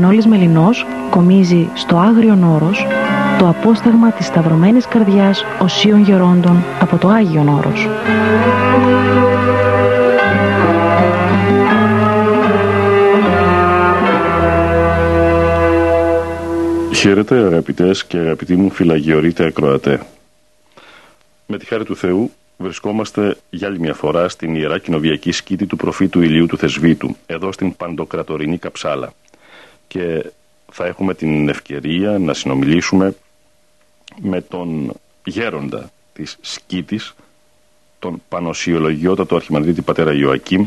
Μανώλης Μελινός κομίζει στο Άγριον Όρος το απόσταγμα της Σταυρωμένης Καρδιάς Οσίων Γερόντων από το Άγιον Όρος. Χαίρετε αγαπητές και αγαπητοί μου φυλαγιορείτε ακροατέ. Με τη χάρη του Θεού βρισκόμαστε για άλλη μια φορά στην Ιερά Κοινοβιακή Σκήτη του προφήτου Ηλίου του Θεσβήτου, εδώ στην Παντοκρατορινή Καψάλα. Και θα έχουμε την ευκαιρία να συνομιλήσουμε με τον γέροντα της Σκήτης, τον Πανοσιολογιότατο Αρχιμανδρίτη Πατέρα Ιωακήμ,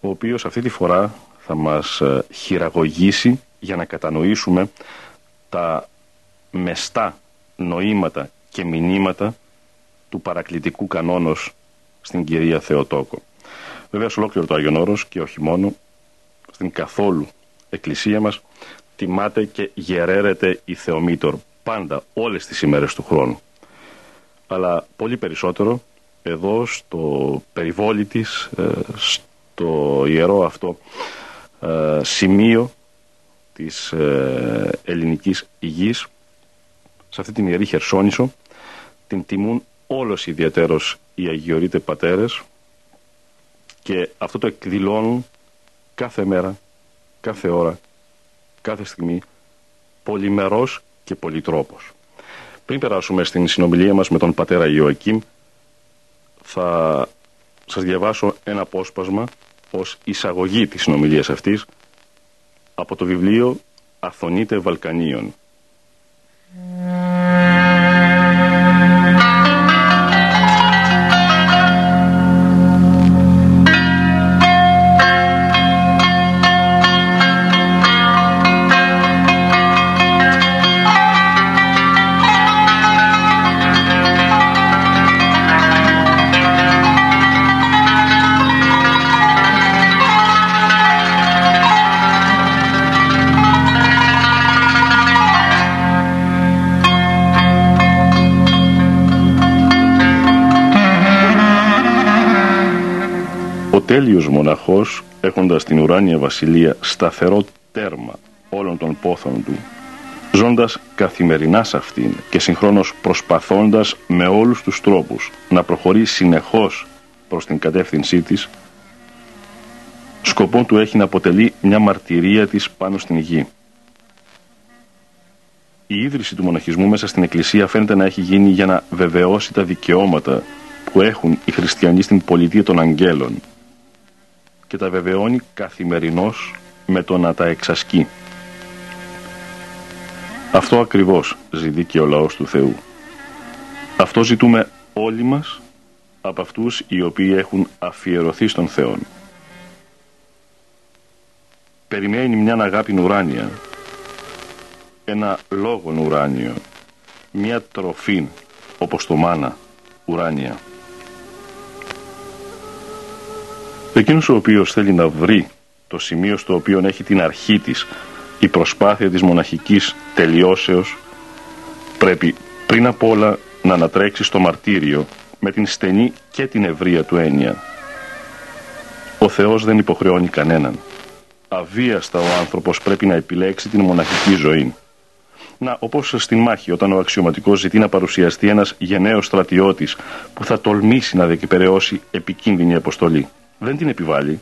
ο οποίος αυτή τη φορά θα μας ε, χειραγωγήσει για να κατανοήσουμε τα μεστά νοήματα και μηνύματα του παρακλητικού κανόνος στην κυρία Θεοτόκο. Βέβαια, σε ολόκληρο το Άγιον Όρος και όχι μόνο, στην καθόλου εκκλησία μας, τιμάται και γεραίρεται η Θεομήτωρ πάντα, όλες τις ημέρες του χρόνου. Αλλά πολύ περισσότερο, εδώ στο περιβόλι της, ε, στο ιερό αυτό ε, σημείο της ε, ελληνικής υγής, σε αυτή την ιερή Χερσόνησο, την τιμούν όλος ιδιαίτερος οι Αγιορείτε Πατέρες και αυτό το εκδηλώνουν κάθε μέρα, κάθε ώρα, κάθε στιγμή, πολυμερός και πολυτρόπος. Πριν περάσουμε στην συνομιλία μας με τον πατέρα Ιωακήμ, θα σας διαβάσω ένα απόσπασμα ως εισαγωγή της συνομιλίας αυτής από το βιβλίο «Αθωνίτε Βαλκανίων». Τέλειος μοναχός, έχοντας την ουράνια βασιλεία σταθερό τέρμα όλων των πόθων του, ζώντας καθημερινά σε αυτήν και συγχρόνως προσπαθώντας με όλους τους τρόπους να προχωρεί συνεχώς προς την κατεύθυνσή της, σκοπό του έχει να αποτελεί μια μαρτυρία της πάνω στην γη. Η ίδρυση του μοναχισμού μέσα στην Εκκλησία φαίνεται να έχει γίνει για να βεβαιώσει τα δικαιώματα που έχουν οι χριστιανοί στην πολιτεία των αγγέλων και τα βεβαιώνει καθημερινώς με το να τα εξασκεί. Αυτό ακριβώς ζητεί και ο λαός του Θεού. Αυτό ζητούμε όλοι μας από αυτούς οι οποίοι έχουν αφιερωθεί στον Θεό. Περιμένει μια αγάπη ουράνια, ένα λόγο ουράνιο, μια τροφή όπως το μάνα ουράνια. Εκείνος ο οποίος θέλει να βρει το σημείο στο οποίο έχει την αρχή της η προσπάθεια της μοναχικής τελειώσεως πρέπει πριν απ' όλα να ανατρέξει στο μαρτύριο με την στενή και την ευρεία του έννοια. Ο Θεός δεν υποχρεώνει κανέναν. Αβίαστα ο άνθρωπος πρέπει να επιλέξει την μοναχική ζωή. Να, όπως στην μάχη, όταν ο αξιωματικός ζητεί να παρουσιαστεί ένας γενναίος στρατιώτης που θα τολμήσει να διεκπαιρεώσει επικίνδυνη αποστολή. Δεν την επιβάλλει.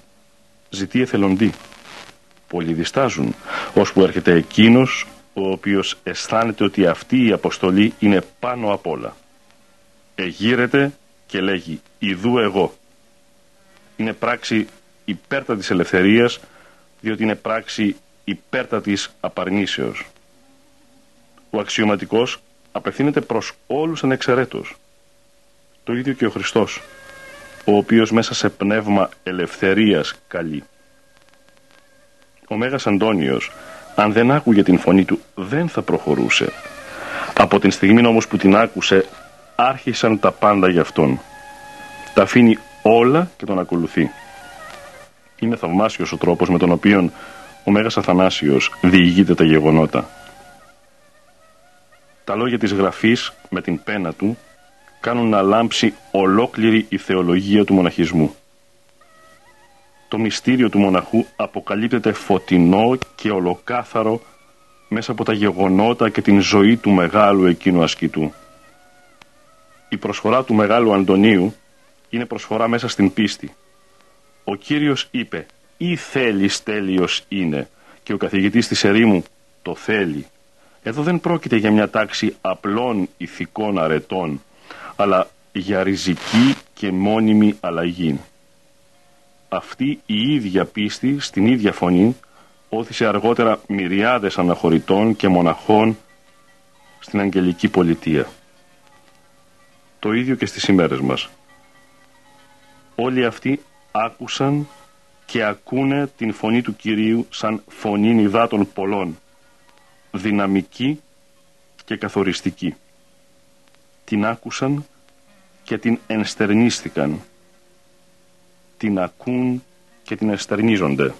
Ζητεί εθελοντή. Πολλοί διστάζουν, ώσπου έρχεται εκείνος ο οποίος αισθάνεται ότι αυτή η αποστολή είναι πάνω απ' όλα. Εγείρεται και λέγει «Ιδού εγώ». Είναι πράξη υπέρτατης ελευθερίας, διότι είναι πράξη υπέρτατης απαρνήσεως. Ο αξιωματικός απευθύνεται προς όλους ανεξαιρέτως. Το ίδιο και ο Χριστός, ο οποίος μέσα σε πνεύμα ελευθερίας καλεί. Ο Μέγας Αντώνιος αν δεν άκουγε την φωνή του δεν θα προχωρούσε. Από την στιγμή όμως που την άκουσε άρχισαν τα πάντα για αυτόν. Τα αφήνει όλα και τον ακολουθεί. Είναι θαυμάσιος ο τρόπος με τον οποίο ο Μέγας Αθανάσιος διηγείται τα γεγονότα. Τα λόγια της γραφής με την πένα του κάνουν να λάμψει ολόκληρη η θεολογία του μοναχισμού το μυστήριο του μοναχού αποκαλύπτεται φωτεινό και ολοκάθαρο μέσα από τα γεγονότα και την ζωή του μεγάλου εκείνου ασκητού. Η προσφορά του μεγάλου Αντωνίου είναι προσφορά μέσα στην πίστη. Ο Κύριος είπε «Ή θέλεις τέλειος είναι» και ο καθηγητής της ερήμου το θέλει. Εδώ δεν πρόκειται για μια τάξη απλών ηθικών αρετών, αλλά για ριζική και μόνιμη αλλαγή αυτή η ίδια πίστη στην ίδια φωνή όθησε αργότερα μυριάδες αναχωρητών και μοναχών στην αγγελική πολιτεία. Το ίδιο και στις ημέρες μας. Όλοι αυτοί άκουσαν και ακούνε την φωνή του Κυρίου σαν φωνή νηδάτων πολλών, δυναμική και καθοριστική. Την άκουσαν και την ενστερνίστηκαν την ακούν και την εστερνίζονται.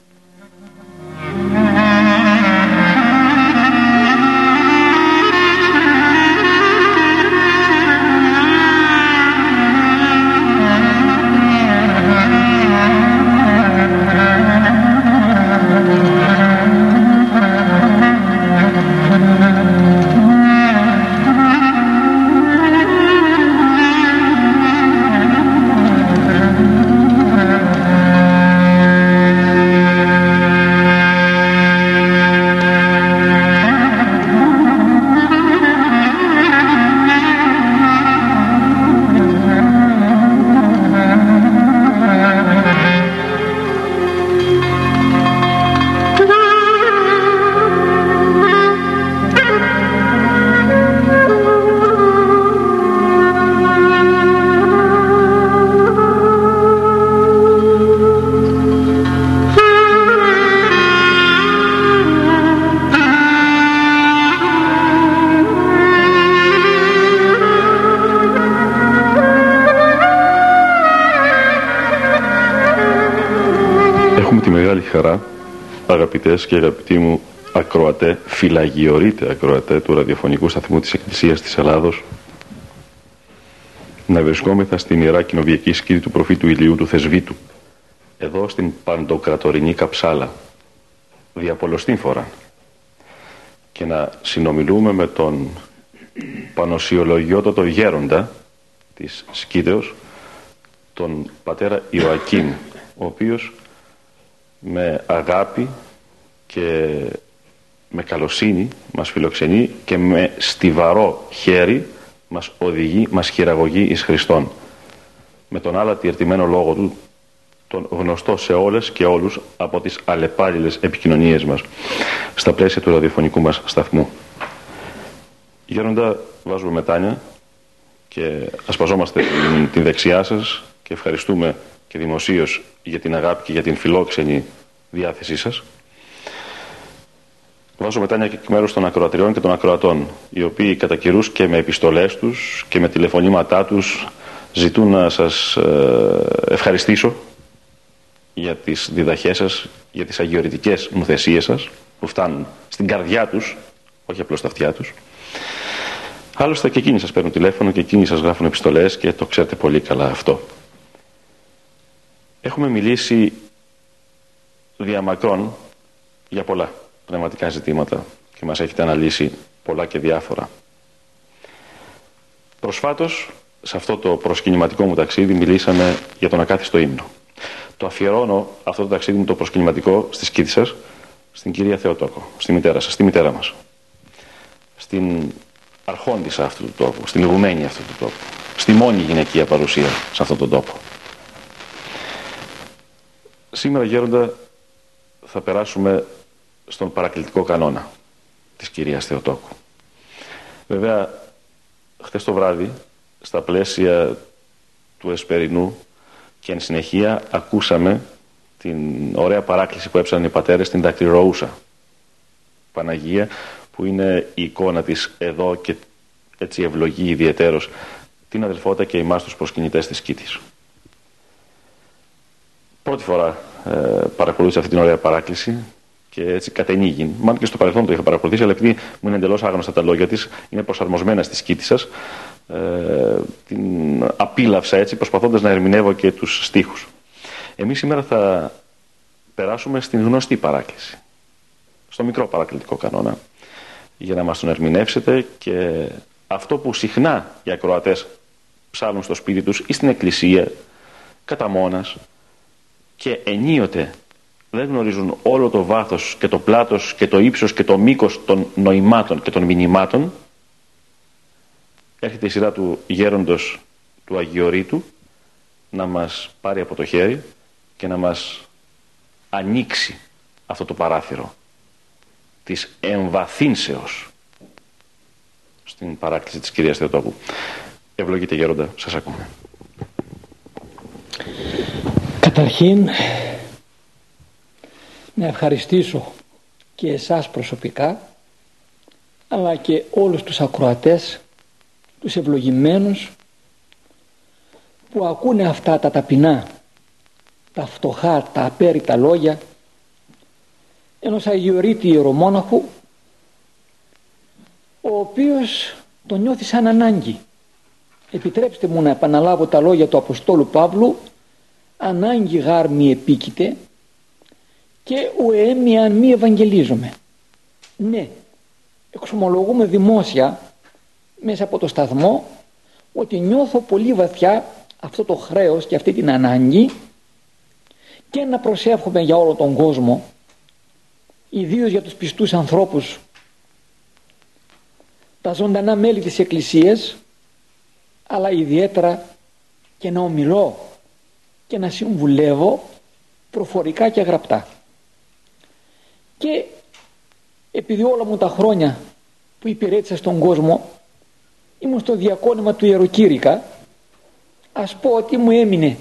Αγαπητές και αγαπητοί μου ακροατέ, φυλαγιορείτε ακροατέ του ραδιοφωνικού σταθμού της Εκκλησίας της Ελλάδος να βρισκόμεθα στην Ιερά Κοινοβιακή Σκήτη του προφήτου Ηλίου του Θεσβήτου εδώ στην Παντοκρατορινή Καψάλα διαπολοστήν φορά. Και να συνομιλούμε με τον πανοσιολογιότατο γέροντα της Σκήτεως τον πατέρα Ιωακήμ ο οποίος με αγάπη και με καλοσύνη μας φιλοξενεί και με στιβαρό χέρι μας οδηγεί, μας χειραγωγεί εις Χριστόν. Με τον άλλα τυρτημένο λόγο του, τον γνωστό σε όλες και όλους από τις αλλεπάλληλες επικοινωνίες μας στα πλαίσια του ραδιοφωνικού μας σταθμού. Γέροντα, βάζουμε μετάνια και ασπαζόμαστε την, την δεξιά σας και ευχαριστούμε και δημοσίως για την αγάπη και για την φιλόξενη διάθεσή σας. Βάζω μετάνια και εκ μέρου των ακροατριών και των ακροατών, οι οποίοι κατά καιρούς και με επιστολές τους και με τηλεφωνήματά τους ζητούν να σας ε, ευχαριστήσω για τις διδαχές σας, για τις αγιορητικές μου θεσίες σας, που φτάνουν στην καρδιά τους, όχι απλώς στα αυτιά τους. Άλλωστε και εκείνοι σας παίρνουν τηλέφωνο και εκείνοι σας γράφουν επιστολές και το ξέρετε πολύ καλά αυτό. Έχουμε μιλήσει διαμακρών για πολλά πνευματικά ζητήματα και μας έχετε αναλύσει πολλά και διάφορα. Προσφάτως, σε αυτό το προσκυνηματικό μου ταξίδι, μιλήσαμε για τον ακάθιστο ύμνο. Το αφιερώνω αυτό το ταξίδι μου το προσκυνηματικό στη σκήτη σας, στην κυρία Θεοτόκο, στη μητέρα σας, στη μητέρα μας. Στην αρχόντισα αυτού του τόπου, στην ηγουμένη αυτού του τόπου. Στη μόνη γυναικεία παρουσία σε αυτόν τον τόπο. Σήμερα γέροντα θα περάσουμε στον παρακλητικό κανόνα της κυρίας Θεοτόκου. Βέβαια, χτες το βράδυ, στα πλαίσια του Εσπερινού και εν συνεχεία ακούσαμε την ωραία παράκληση που έψαναν οι πατέρες στην δακτυροούσα Παναγία που είναι η εικόνα της εδώ και έτσι ευλογεί ιδιαιτέρως την αδελφότητα και εμάς τους προσκυνητές της Κίτης. Πρώτη φορά ε, παρακολούθησα αυτή την ωραία παράκληση και έτσι κατενήγει. Μάλλον και στο παρελθόν το είχα παρακολουθήσει, αλλά επειδή μου είναι εντελώς άγνωστα τα λόγια της, είναι προσαρμοσμένα στη σκήτη σας. Ε, την απίλαυσα έτσι, προσπαθώντας να ερμηνεύω και τους στίχους. Εμείς σήμερα θα περάσουμε στην γνωστή παράκληση. Στο μικρό παρακλητικό κανόνα. Για να μας τον ερμηνεύσετε και αυτό που συχνά οι ακροατές ψάλουν στο σπίτι τους ή στην εκκλησία, κατά μόνας, και ενίοτε δεν γνωρίζουν όλο το βάθος και το πλάτος και το ύψος και το μήκος των νοημάτων και των μηνυμάτων έρχεται η σειρά του γέροντος του Αγιορείτου να μας πάρει από το χέρι και να μας ανοίξει αυτό το παράθυρο της εμβαθύνσεως στην παράκληση της κυρίας Θεοτόπου. Ευλογείτε γέροντα, σας ακούμε. Καταρχήν να ευχαριστήσω και εσάς προσωπικά αλλά και όλους τους ακροατές τους ευλογημένους που ακούνε αυτά τα ταπεινά τα φτωχά, τα απέριτα λόγια ενός Αγιορείτη ιερομόναχου ο οποίος τον νιώθει σαν ανάγκη. Επιτρέψτε μου να επαναλάβω τα λόγια του Αποστόλου Παύλου ανάγκη γάρ μη επίκειται και ουέ αν μη ευαγγελίζομαι. Ναι, εξομολογούμε δημόσια μέσα από το σταθμό ότι νιώθω πολύ βαθιά αυτό το χρέος και αυτή την ανάγκη και να προσεύχομαι για όλο τον κόσμο ιδίως για τους πιστούς ανθρώπους τα ζωντανά μέλη της Εκκλησίας αλλά ιδιαίτερα και να ομιλώ και να συμβουλεύω προφορικά και γραπτά. Και επειδή όλα μου τα χρόνια που υπηρέτησα στον κόσμο ήμουν στο διακόνημα του Ιεροκήρυκα ας πω ότι μου έμεινε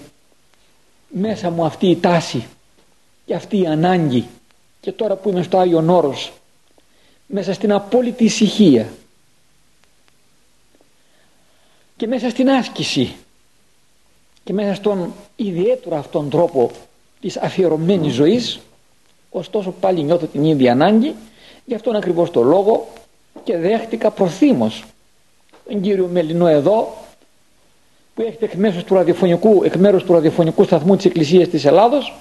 μέσα μου αυτή η τάση και αυτή η ανάγκη. Και τώρα που είμαι στο Άγιον Όρος μέσα στην απόλυτη ησυχία και μέσα στην άσκηση και μέσα στον ιδιαίτερο αυτόν τρόπο της αφιερωμένης ζωής ωστόσο πάλι νιώθω την ίδια ανάγκη γι' αυτόν ακριβώς το λόγο και δέχτηκα προθύμως τον κύριο Μελινό εδώ που έχετε εκ μέρους του ραδιοφωνικού, εκ μέρους του ραδιοφωνικού σταθμού της Εκκλησίας της Ελλάδος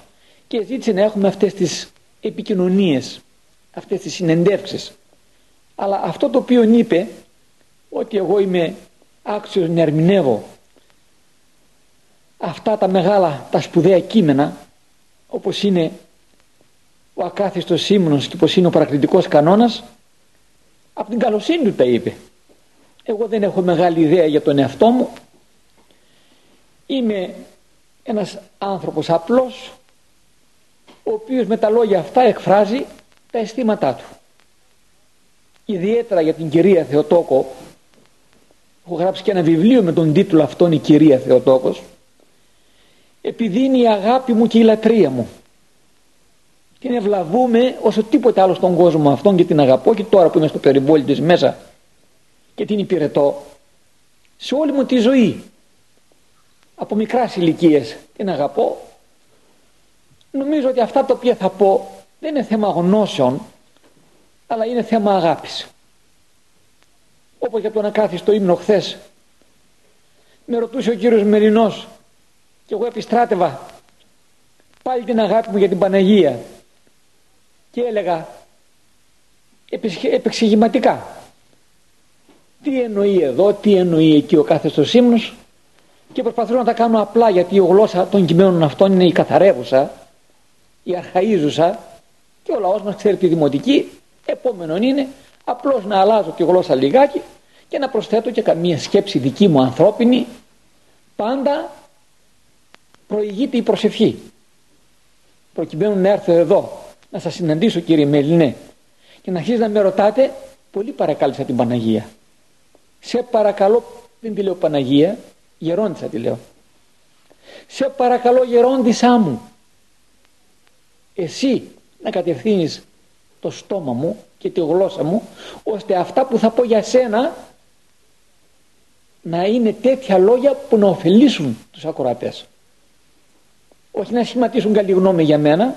και ζήτησε να έχουμε αυτές τις επικοινωνίες, αυτές τις συνεντεύξεις. Αλλά αυτό το οποίο είπε ότι εγώ είμαι άξιος να ερμηνεύω αυτά τα μεγάλα, τα σπουδαία κείμενα όπως είναι ο ακάθιστος ύμνος και όπως είναι ο παρακλητικός κανόνας από την καλοσύνη του τα είπε. Εγώ δεν έχω μεγάλη ιδέα για τον εαυτό μου. Είμαι ένας άνθρωπος απλός ο οποίος με τα λόγια αυτά εκφράζει τα αισθήματά του. Ιδιαίτερα για την κυρία Θεοτόκο. Έχω γράψει και ένα βιβλίο με τον τίτλο αυτόν η κυρία Θεοτόκος επειδή είναι η αγάπη μου και η λατρεία μου την ευλαβούμε όσο τίποτε άλλο στον κόσμο αυτόν και την αγαπώ και τώρα που είμαι στο περιβόλι της μέσα και την υπηρετώ σε όλη μου τη ζωή. Από μικράς ηλικίες την αγαπώ. Νομίζω ότι αυτά τα οποία θα πω δεν είναι θέμα γνώσεων αλλά είναι θέμα αγάπης. Όπως για τον ακάθιστο ύμνο χθες. Με ρωτούσε ο κύριος Μερινός και εγώ επιστράτευα. Πάλι την αγάπη μου για την Παναγία και έλεγα επεξηγηματικά. Τι εννοεί εδώ, τι εννοεί εκεί ο κάθεστος ύμνος και προσπαθώ να τα κάνω απλά γιατί η γλώσσα των κειμένων αυτών είναι η καθαρεύουσα, η αρχαΐζουσα και ο λαός μας ξέρει τη δημοτική επόμενο είναι απλώς να αλλάζω τη γλώσσα λιγάκι και να προσθέτω και καμία σκέψη δική μου ανθρώπινη. Πάντα προηγείται η προσευχή. Προκειμένου να έρθω εδώ να σας συναντήσω κύριε Μελινέ και να αρχίσει να με ρωτάτε πολύ παρακάλεσα την Παναγία. Σε παρακαλώ δεν τη λέω Παναγία γερόντισα τη λέω. Σε παρακαλώ γερόντισά μου. Εσύ να κατευθύνεις το στόμα μου και τη γλώσσα μου ώστε αυτά που θα πω για σένα να είναι τέτοια λόγια που να ωφελήσουν τους ακροατές. Όχι να σχηματίσουν καλή γνώμη για μένα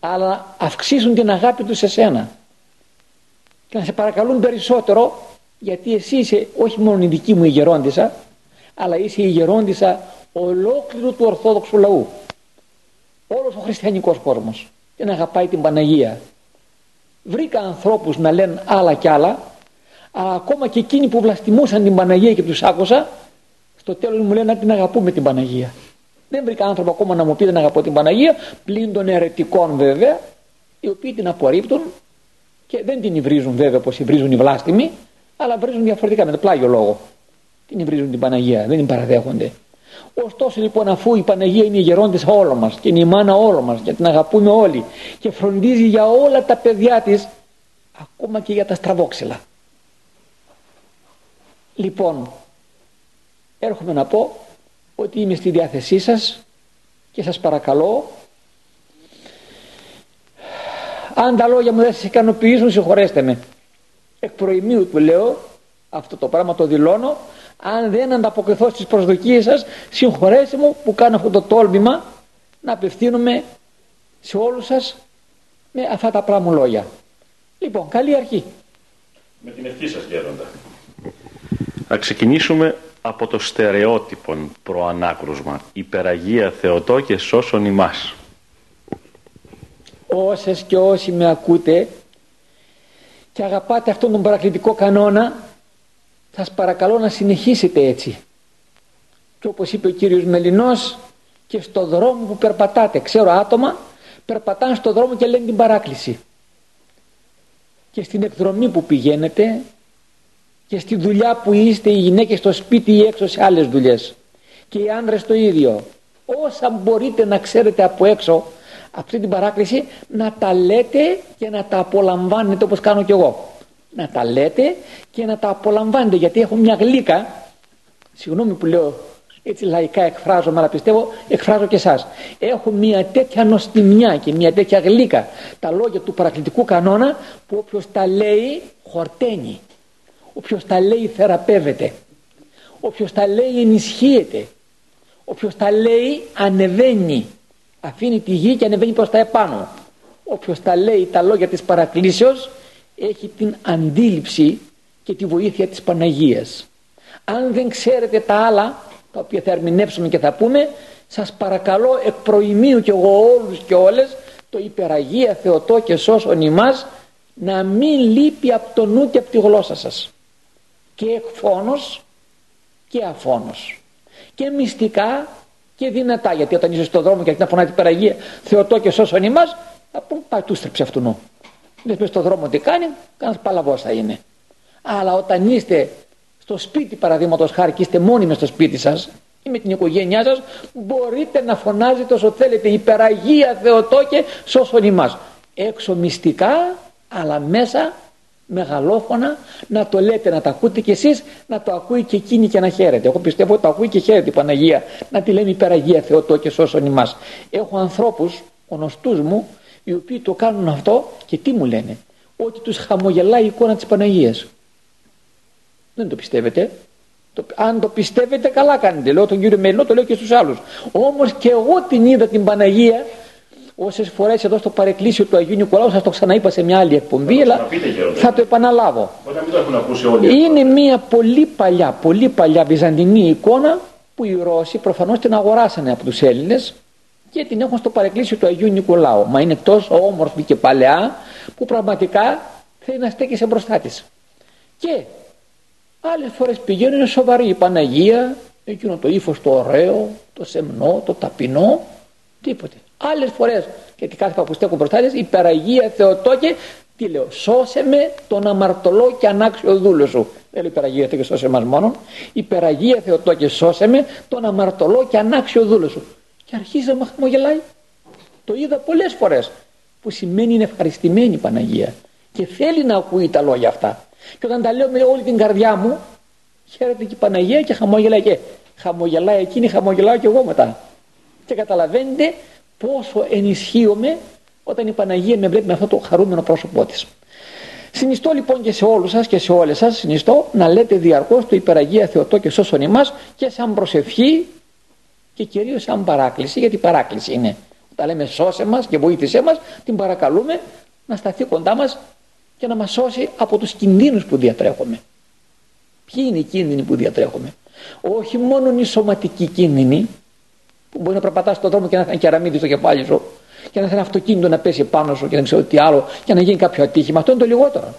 αλλά να αυξήσουν την αγάπη τους σε σένα. Και να σε παρακαλούν περισσότερο γιατί εσύ είσαι όχι μόνο η δική μου η γερόντισα αλλά είσαι η γερόντισα ολόκληρου του Ορθόδοξου λαού. Όλος ο χριστιανικός κόσμος. Και να αγαπάει την Παναγία. Βρήκα ανθρώπους να λένε άλλα κι άλλα αλλά ακόμα και εκείνοι που βλαστημούσαν την Παναγία και τους άκουσα στο τέλος μου λένε να την αγαπούμε την Παναγία δεν βρήκα άνθρωπο ακόμα να μου πει να αγαπώ την Παναγία πλην των αιρετικών βέβαια οι οποίοι την απορρίπτουν και δεν την υβρίζουν βέβαια όπως υβρίζουν οι βλάστημοι αλλά βρίζουν διαφορετικά με το πλάγιο λόγο την υβρίζουν την Παναγία δεν την παραδέχονται Ωστόσο λοιπόν αφού η Παναγία είναι η γερόντες όλων μας και είναι η μάνα όλων μας και την αγαπούμε όλοι και φροντίζει για όλα τα παιδιά της ακόμα και για τα στραβόξυλα. Λοιπόν, έρχομαι να πω ότι είμαι στη διάθεσή σας και σας παρακαλώ. Αν τα λόγια μου δεν σας ικανοποιήσουν συγχωρέστε με. Εκ προημίου του λέω αυτό το πράγμα το δηλώνω. Αν δεν ανταποκριθώ στις προσδοκίες σας συγχωρέστε μου που κάνω αυτό το τόλμημα να απευθύνομαι σε όλους σας με αυτά τα πράγμα λόγια. Λοιπόν καλή αρχή. Με την ευχή σας Γέροντα να ξεκινήσουμε από το στερεότυπον προανάκρουσμα υπεραγία Θεοτό και σώσον ημάς όσες και όσοι με ακούτε και αγαπάτε αυτόν τον παρακλητικό κανόνα σας παρακαλώ να συνεχίσετε έτσι. Και όπως είπε ο κύριος Μελινός και στο δρόμο που περπατάτε ξέρω άτομα περπατάνε στο δρόμο και λένε την παράκληση και στην εκδρομή που πηγαίνετε και στη δουλειά που είστε οι γυναίκες στο σπίτι ή έξω σε άλλες δουλειές. Και οι άνδρες το ίδιο. Όσα μπορείτε να ξέρετε από έξω αυτή την παράκληση να τα λέτε και να τα απολαμβάνετε όπως κάνω κι εγώ. Να τα λέτε και να τα απολαμβάνετε γιατί έχω μια γλύκα. Συγγνώμη που λέω έτσι λαϊκά εκφράζομαι αλλά πιστεύω εκφράζω και εσάς. Έχω μια τέτοια νοστιμιά και μια τέτοια γλύκα. Τα λόγια του παρακλητικού κανόνα που όποιος τα λέει χορταίνει όποιος τα λέει θεραπεύεται. Όποιος τα λέει ενισχύεται. Όποιος τα λέει ανεβαίνει. Αφήνει τη γη και ανεβαίνει προς τα επάνω. Όποιος τα λέει τα λόγια της παρακλήσεως έχει την αντίληψη και τη βοήθεια της Παναγίας. Αν δεν ξέρετε τα άλλα τα οποία θα ερμηνεύσουμε και θα πούμε σας παρακαλώ εκ προημίου και εγώ όλους και όλες το υπεραγία Θεοτό και σώσον ημάς να μην λείπει από το νου και από τη γλώσσα σας και εκφόνος και αφόνος και μυστικά και δυνατά γιατί όταν είσαι στον δρόμο και αρχίζει να φωνάει την υπεραγία Θεοτό και σώσον ημάς θα πούμε πάει του στρεψε αυτού νου δεν πες στον δρόμο τι κάνει, κανένας παλαβός θα είναι. Αλλά όταν είστε στο σπίτι παραδείγματος χάρη και είστε μόνοι μες στο σπίτι σας ή με την οικογένειά σας μπορείτε να φωνάζετε όσο θέλετε υπεραγία Θεοτόκε σώσον ημάς. Έξω μυστικά αλλά μέσα μεγαλόφωνα να το λέτε να το ακούτε κι εσείς να το ακούει και εκείνη και να χαίρετε εγώ πιστεύω ότι το ακούει και χαίρεται η Παναγία να τη λέμε υπεραγία Θεοτό και σώσον ημάς. Έχω ανθρώπους γνωστούς μου οι οποίοι το κάνουν αυτό και τι μου λένε; Ότι τους χαμογελάει η εικόνα της Παναγίας. Δεν το πιστεύετε; Το, αν το πιστεύετε καλά κάνετε. Λέω τον κύριο Μελινό το λέω και στους άλλους. Όμως και εγώ την είδα την Παναγία όσες φορές εδώ στο παρεκκλήσιο του Αγίου Νικολάου, σας το ξαναείπα σε μια άλλη εκπομπή, αλλά θα το επαναλάβω. Είναι μια πολύ παλιά, πολύ παλιά βυζαντινή εικόνα που οι Ρώσοι προφανώς την αγοράσανε από τους Έλληνες και την έχουν στο παρεκκλήσιο του Αγίου Νικολάου. Μα είναι τόσο όμορφη και παλαιά που πραγματικά θέλει να στέκει μπροστά της. Και άλλες φορές πηγαίνουν είναι σοβαρή η Παναγία, εκείνο το ύφος το ωραίο, το σεμνό, το ταπεινό, τίποτε. Άλλες φορές, γιατί κάθε φορά που στέκω μπροστά της, υπεραγία Θεοτόκε, τι λέω, σώσε με τον αμαρτωλό και ανάξιο δούλο σου. Δεν λέει υπεραγία και σώσε μας μόνο. Υπεραγία Θεοτόκε, σώσε με τον αμαρτωλό και ανάξιο δούλο σου. Και αρχίζει να με χαμογελάει. Το είδα πολλές φορές. Που σημαίνει είναι ευχαριστημένη η Παναγία. Και θέλει να ακούει τα λόγια αυτά. Και όταν τα λέω με όλη την καρδιά μου, χαίρεται και η Παναγία και χαμογελάει και χαμογελάει εκείνη, χαμογελάω και εγώ μετά. Και καταλαβαίνετε πόσο ενισχύομαι όταν η Παναγία με βλέπει με αυτό το χαρούμενο πρόσωπό της. Συνιστώ λοιπόν και σε όλους σας και σε όλες σας συνιστώ να λέτε διαρκώς το υπεραγία Θεοτό και σώσον ημάς και σαν προσευχή και κυρίως σαν παράκληση γιατί παράκληση είναι. Όταν λέμε σώσε μας και βοήθησέ μας την παρακαλούμε να σταθεί κοντά μας και να μας σώσει από τους κινδύνους που διατρέχουμε. Ποιοι είναι οι κίνδυνοι που διατρέχουμε. Όχι μόνο οι σωματικοί κίνδυνοι που μπορεί να περπατάς στον δρόμο και να θα κεραμίδι στο κεφάλι σου και να θέλει αυτοκίνητο να πέσει πάνω σου και δεν ξέρω τι άλλο και να γίνει κάποιο ατύχημα. Αυτό είναι το λιγότερο.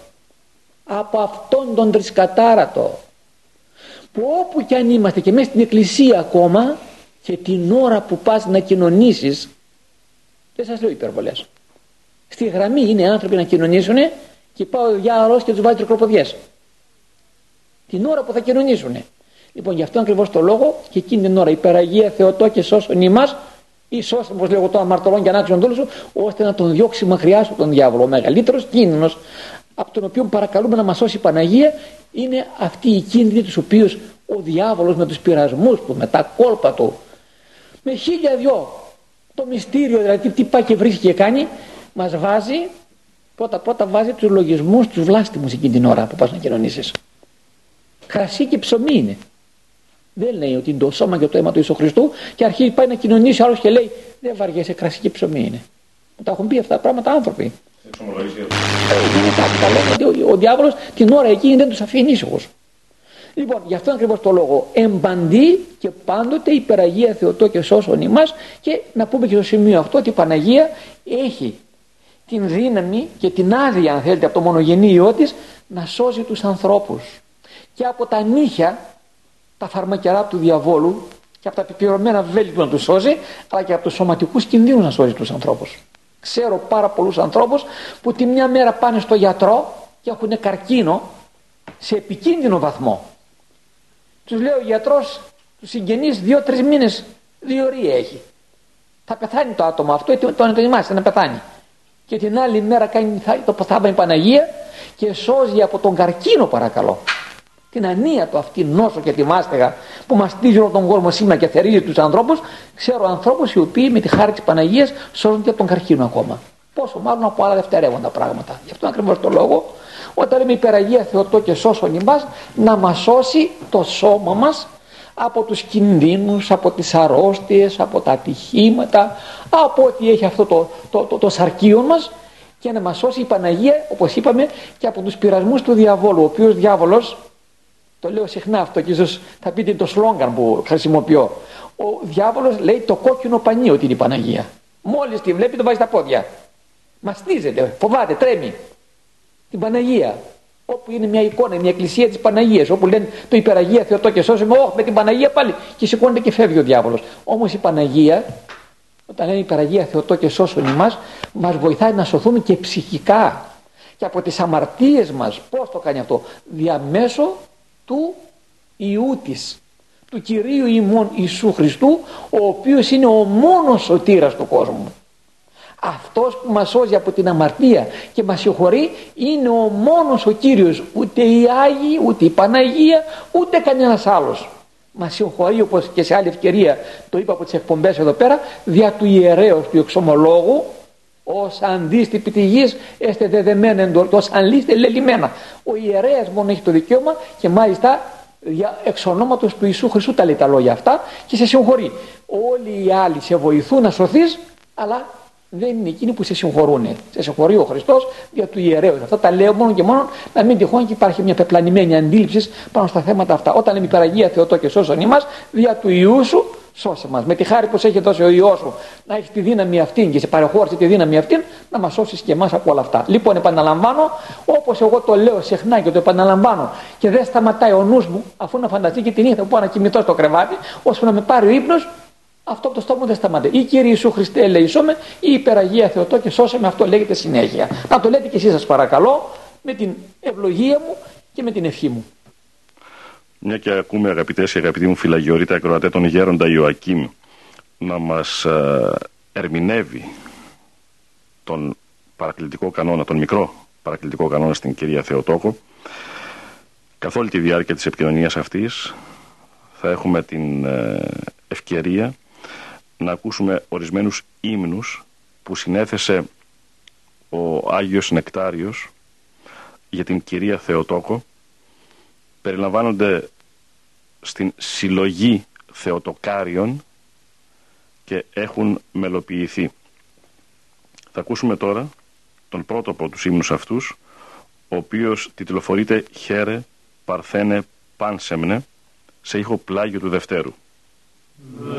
Από αυτόν τον τρισκατάρατο που όπου και αν είμαστε και μέσα στην εκκλησία ακόμα και την ώρα που πας να κοινωνήσεις δεν σας λέω υπερβολές στη γραμμή είναι άνθρωποι να κοινωνήσουν και πάω ο και τους βάζει τρικλοποδιές την ώρα που θα κοινωνήσουν Λοιπόν, γι' αυτό ακριβώς το λόγο και εκείνη την ώρα υπεραγία Θεοτό και σώσον ημάς ή σώσον, όπως λέγω το αμαρτωλών και ανάξιον δούλους σου, ώστε να τον διώξει μακριά σου τον διάβολο. Ο μεγαλύτερος κίνδυνος από τον οποίο παρακαλούμε να μας σώσει η Παναγία είναι αυτή η κίνδυνη τους οποίους ο διάβολος με τους πειρασμούς του, με τα κόλπα του, με χίλια δυο, το μυστήριο δηλαδή τι πάει και βρίσκει και κάνει, μας βάζει πρώτα πρώτα βάζει τους λογισμούς τους βλάστημους εκείνη την ώρα που πας να κοινωνήσεις. Κρασί και ψωμί είναι. Δεν λέει ότι είναι το σώμα και το αίμα του Ιησού Χριστού και αρχίζει πάει να κοινωνήσει άλλος και λέει Δεν βαριέσαι, κρασί και ψωμί είναι. Μου τα έχουν πει αυτά τα πράγματα άνθρωποι. Ε, ο διάβολος την ώρα εκείνη δεν τους αφήνει ήσυχους. Λοιπόν, γι' αυτό ακριβώς το λόγο εμπαντή και πάντοτε υπεραγία Θεοτό και σώσον ημάς και να πούμε και στο σημείο αυτό ότι η Παναγία έχει την δύναμη και την άδεια, αν θέλετε, από το μονογενή ιό της να σώζει τους ανθρώπους. Και από τα νύχια τα φαρμακερά του διαβόλου και από τα επιπληρωμένα βέλη του να του σώζει, αλλά και από τους σωματικούς κινδύνους να σώζει τους ανθρώπους. Ξέρω πάρα πολλούς ανθρώπους που τη μια μέρα πάνε στο γιατρό και έχουν καρκίνο σε επικίνδυνο βαθμό. Τους λέει ο γιατρός, τους συγγενείς, δύο-τρεις μήνες διορία έχει. Θα πεθάνει το άτομο αυτό, τον ετοιμάσαι να πεθάνει. Και την άλλη μέρα κάνει το θαύμα η Παναγία και σώζει από τον καρκίνο παρακαλώ την ανία του αυτή νόσο και τη μάστεγα που μαστίζει όλο τον κόσμο σήμερα και θερίζει τους ανθρώπους ξέρω ανθρώπους οι οποίοι με τη χάρη της Παναγίας σώζονται από τον καρκίνο ακόμα. Πόσο μάλλον από άλλα δευτερεύοντα πράγματα. Γι' αυτό ακριβώς το λόγο όταν λέμε υπεραγία Θεοτό και σώσον ημάς να μας σώσει το σώμα μας από τους κινδύνους, από τις αρρώστιες, από τα ατυχήματα, από ό,τι έχει αυτό το, το, το, το σαρκίο μας και να μας σώσει η Παναγία, όπως είπαμε, και από τους πειρασμούς του διαβόλου, ο οποίος διάβολος το λέω συχνά αυτό και ίσως θα πείτε το σλόγκαν που χρησιμοποιώ. Ο διάβολος λέει το κόκκινο πανί ότι είναι η Παναγία. Μόλις τη βλέπει το βάζει στα πόδια. Μαστίζεται, φοβάται, τρέμει. Την Παναγία. Όπου είναι μια εικόνα, μια εκκλησία της Παναγίας. Όπου λένε το Υπεραγία Θεοτόκε σώσον ημάς. Όχι με την Παναγία πάλι. Και σηκώνεται και φεύγει ο διάβολος. Όμως η Παναγία όταν λένε υπεραγία Θεοτό και σώσουν εμάς μας βοηθάει να σωθούμε και ψυχικά και από τις αμαρτίες μας πώς το κάνει αυτό; Διαμέσω του Ιού της, του Κυρίου ημών Ιησού Χριστού, ο οποίος είναι ο μόνος σωτήρας του κόσμου. Αυτός που μας σώζει από την αμαρτία και μας συγχωρεί είναι ο μόνος ο Κύριος, ούτε οι Άγιοι, ούτε η Παναγία, ούτε κανένας άλλος. Μας συγχωρεί όπως και σε άλλη ευκαιρία το είπα από τις εκπομπές εδώ πέρα, δια του ιερέως του εξομολόγου, ως αντίστοιχη της γης έστε δεδεμένα εντορτός αν λύστε λελιμένα ο ιερέας μόνο έχει το δικαίωμα και μάλιστα εξ ονόματος του Ιησού Χριστού τα λέει τα λόγια αυτά και σε συγχωρεί. Όλοι οι άλλοι σε βοηθούν να σωθείς αλλά δεν είναι εκείνοι που σε συγχωρούν. Σε συγχωρεί ο Χριστός για του ιερέου. Αυτά τα λέω μόνο και μόνο να μην τυχόν και υπάρχει μια πεπλανημένη αντίληψη πάνω στα θέματα αυτά. Όταν λέμε υπεραγία Θεοτό και σώσον μας, δια του ιού σου σώσε μας. Με τη χάρη που σε έχει δώσει ο ιό σου να έχεις τη δύναμη αυτή και σε παρεχώρησε τη δύναμη αυτή να μας σώσεις και εμάς από όλα αυτά. Λοιπόν, επαναλαμβάνω, όπως εγώ το λέω συχνά και το επαναλαμβάνω και δεν σταματάει ο νους μου, αφού να φανταστεί και τη νύχτα που πάω να κοιμηθώ στο κρεβάτι, ώστε να με πάρει ο ύπνος, αυτό από το στόμα δεν σταματάει. Ή Κύριε Ιησού Χριστέ ελεησόμε, ή υπεραγία Θεοτό και σώσε με, αυτό λέγεται συνέχεια. Να το λέτε και εσείς σας παρακαλώ, με την ευλογία μου και με την ευχή μου. Μια και ακούμε αγαπητές και αγαπητοί μου φυλαγιορείτε ακροατέ τον γέροντα Ιωακήμ να μας ε, ερμηνεύει τον παρακλητικό κανόνα, τον μικρό παρακλητικό κανόνα στην κυρία Θεοτόκο καθ' όλη τη διάρκεια της επικοινωνίας αυτής θα έχουμε την ε, ευκαιρία να ακούσουμε ορισμένους ύμνους που συνέθεσε ο Άγιος Νεκτάριος για την κυρία Θεοτόκο περιλαμβάνονται στην συλλογή Θεοτοκάριων και έχουν μελοποιηθεί. Θα ακούσουμε τώρα τον πρώτο από τους ύμνους αυτούς, ο οποίος τιτλοφορείται «Χαίρε, Παρθένε, Πάνσεμνε» σε ήχο πλάγιο του Δευτέρου. Hero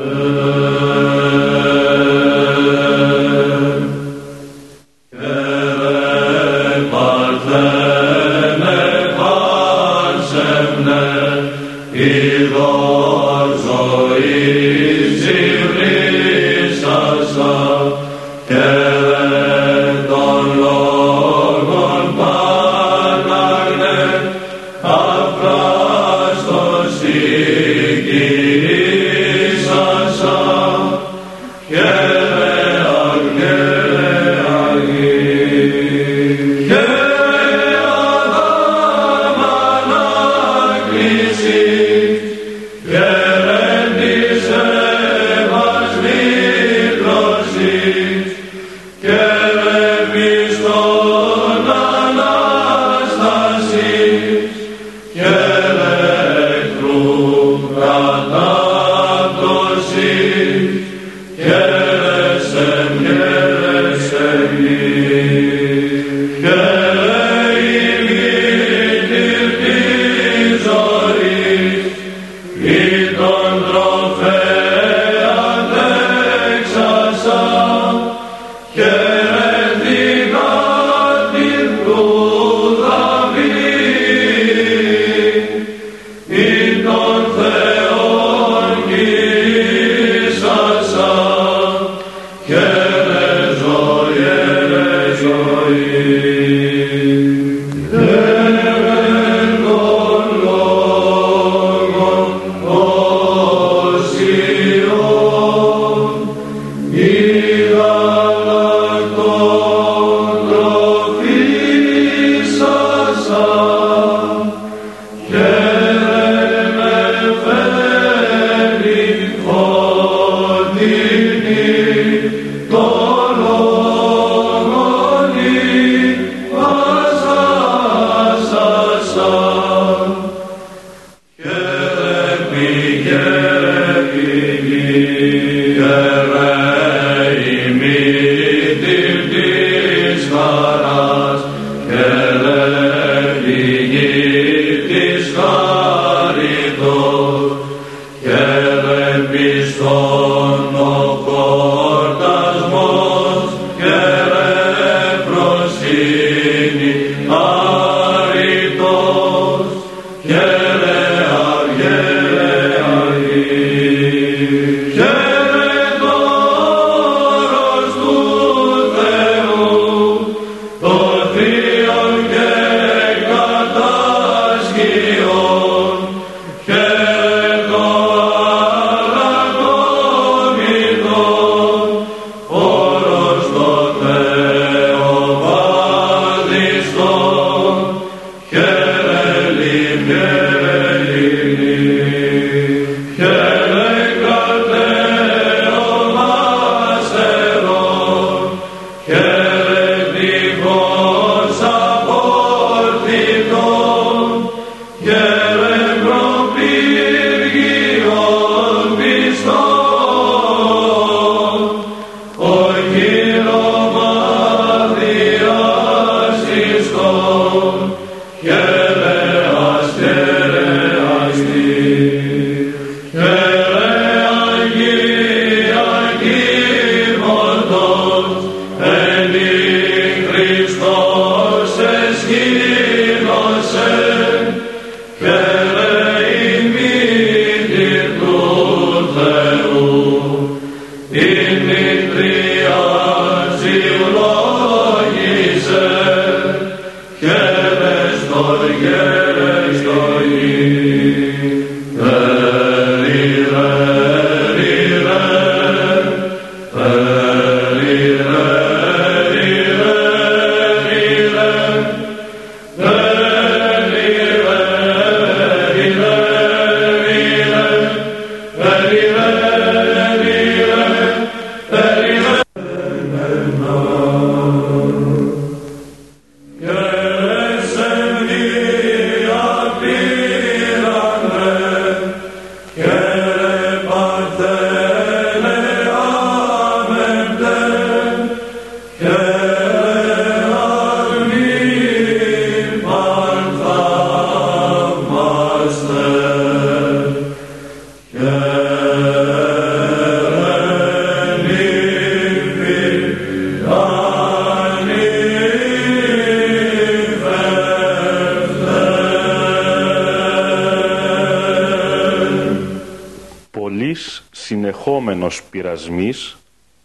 συνεχόμενος πειρασμής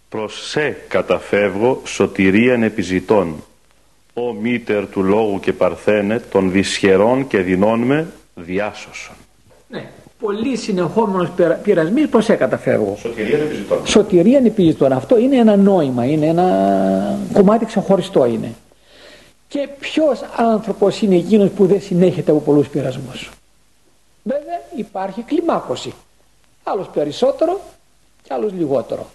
προς σε καταφεύγω σωτηρίαν επιζητών. Ο μήτερ του λόγου και παρθένε των δυσχερών και δεινών με διάσωσον. Ναι, πολύ συνεχόμενος πειρασμής προς σε καταφεύγω. Σωτηρίαν επιζητών. Σωτηρίαν επιζητών. Αυτό είναι ένα νόημα είναι ένα κομμάτι ξεχωριστό είναι. Και ποιος άνθρωπος είναι εκείνος που δεν συνέχεται από πολλούς πειρασμούς. Βέβαια υπάρχει κλιμάκωση άλλος περισσότερο και άλλος λιγότερο.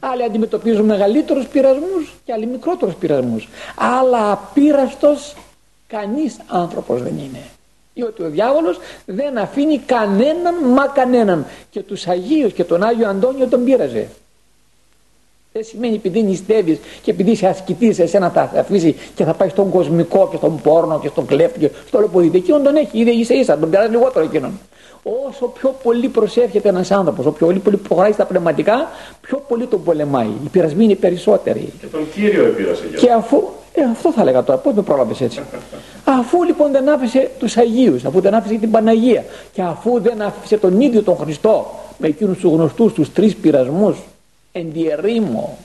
Άλλοι αντιμετωπίζουν μεγαλύτερους πειρασμούς και άλλοι μικρότερους πειρασμούς. Αλλά απείραστος κανείς άνθρωπος δεν είναι. Διότι ο διάβολος δεν αφήνει κανέναν μα κανέναν. Και τους Αγίους και τον Άγιο Αντώνιο τον πείραζε. Δεν σημαίνει επειδή νηστεύεις και επειδή είσαι ασκητής, εσένα θα αφήσει και θα πάει στον κοσμικό και στον πόρνο και στον κλέφτη και στο όλο που Εκείνον τον έχει, είδε ίσα ίσα, τον πειράζει λιγότερο εκείνον όσο πιο πολύ προσεύχεται ένας άνθρωπος, όσο πιο πολύ, πολύ προχωράει στα πνευματικά, πιο πολύ τον πολεμάει. Οι πειρασμοί είναι περισσότεροι. Και τον Κύριο επήρασε Και αφού, ε, αυτό θα έλεγα τώρα, πώς με πρόλαβες έτσι. αφού λοιπόν δεν άφησε τους Αγίους, αφού δεν άφησε την Παναγία και αφού δεν άφησε τον ίδιο τον Χριστό με εκείνους τους γνωστούς τους τρεις πειρασμούς, εν διερήμο,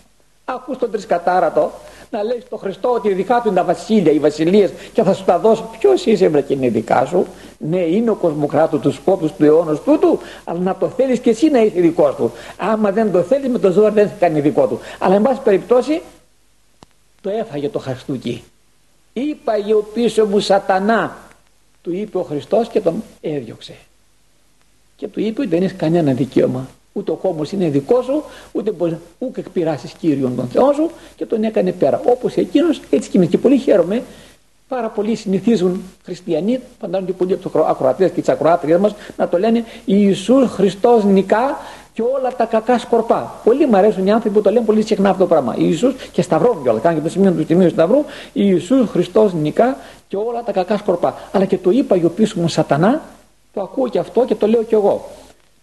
ακούς τον τρισκατάρατο, να λέει στον Χριστό ότι δικά του είναι τα βασίλεια, οι βασιλείες και θα σου τα δώσω. Ποιος είσαι, βρε και είναι δικά σου; Ναι, είναι ο κοσμοκράτος του σκόπους του αιώνα τούτου, αλλά να το θέλεις και εσύ να είσαι δικός του. Άμα δεν το θέλεις, με το ζώο δεν θα κάνει δικό του. Αλλά, εν πάση περιπτώσει, το έφαγε το χαστούκι. Είπαγε ο πίσω μου σατανά, του είπε ο Χριστός και τον έδιωξε. Και του είπε ότι δεν έχεις κανένα δικαίωμα Ούτε ο κόμμος είναι δικός σου, ούτε μπορείς ούτε εκπειράσει κύριον τον Θεό σου και τον έκανε πέρα. Όπως εκείνος, έτσι και εμείς. Και πολύ χαίρομαι, πάρα πολλοί συνηθίζουν χριστιανοί, φαντάζομαι και πολλοί από τους ακροατές και τις ακροάτριες μας, να το λένε Ιησούς Χριστός νικά και όλα τα κακά σκορπά. Πολύ μου αρέσουν οι άνθρωποι που το λένε πολύ συχνά αυτό το πράγμα. Ιησούς και σταυρών κιόλας. Κάνει και το σημείο του τιμίου σταυρού. Ιησούς Χριστός νικά και όλα τα κακά σκορπά. Αλλά και το είπα για πίσω μου σατανά, το ακούω και αυτό και το λέω κι εγώ